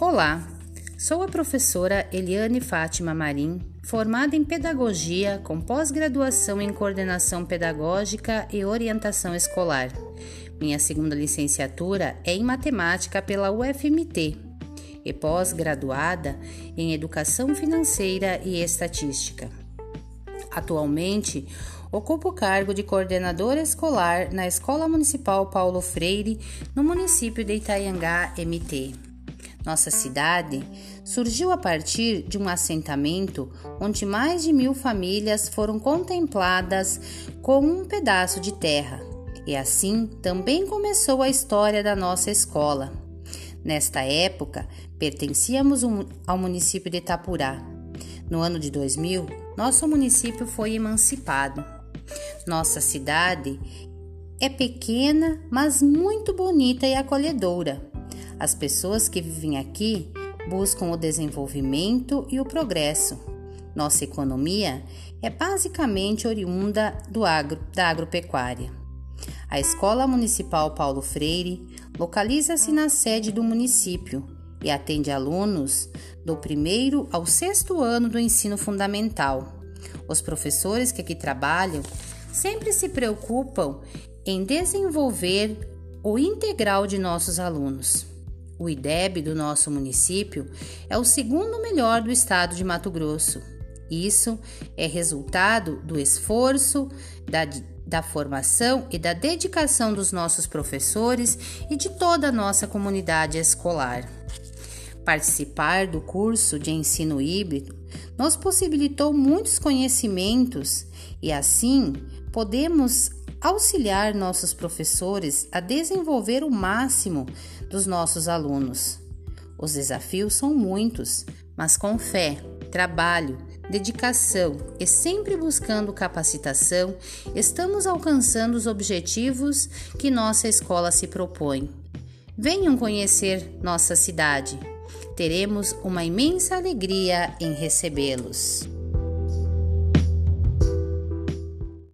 Olá, sou a professora Eliane Fátima Marim, formada em Pedagogia com pós-graduação em Coordenação Pedagógica e Orientação Escolar. Minha segunda licenciatura é em Matemática pela UFMT e pós-graduada em Educação Financeira e Estatística. Atualmente, ocupo o cargo de coordenadora escolar na Escola Municipal Paulo Freire, no município de Itaiangá, MT. Nossa cidade surgiu a partir de um assentamento onde mais de mil famílias foram contempladas com um pedaço de terra, e assim também começou a história da nossa escola. Nesta época, pertencíamos ao município de Itapurá. No ano de 2000, nosso município foi emancipado. Nossa cidade é pequena, mas muito bonita e acolhedora as pessoas que vivem aqui buscam o desenvolvimento e o progresso. Nossa economia é basicamente oriunda do agro, da agropecuária. A Escola Municipal Paulo Freire localiza-se na sede do município e atende alunos do primeiro ao sexto ano do ensino fundamental. Os professores que aqui trabalham sempre se preocupam em desenvolver o integral de nossos alunos. O IDEB do nosso município é o segundo melhor do estado de Mato Grosso. Isso é resultado do esforço, da, da formação e da dedicação dos nossos professores e de toda a nossa comunidade escolar. Participar do curso de ensino híbrido nos possibilitou muitos conhecimentos e, assim, podemos auxiliar nossos professores a desenvolver o máximo dos nossos alunos. Os desafios são muitos, mas com fé, trabalho, dedicação e sempre buscando capacitação, estamos alcançando os objetivos que nossa escola se propõe. Venham conhecer nossa cidade. Teremos uma imensa alegria em recebê-los.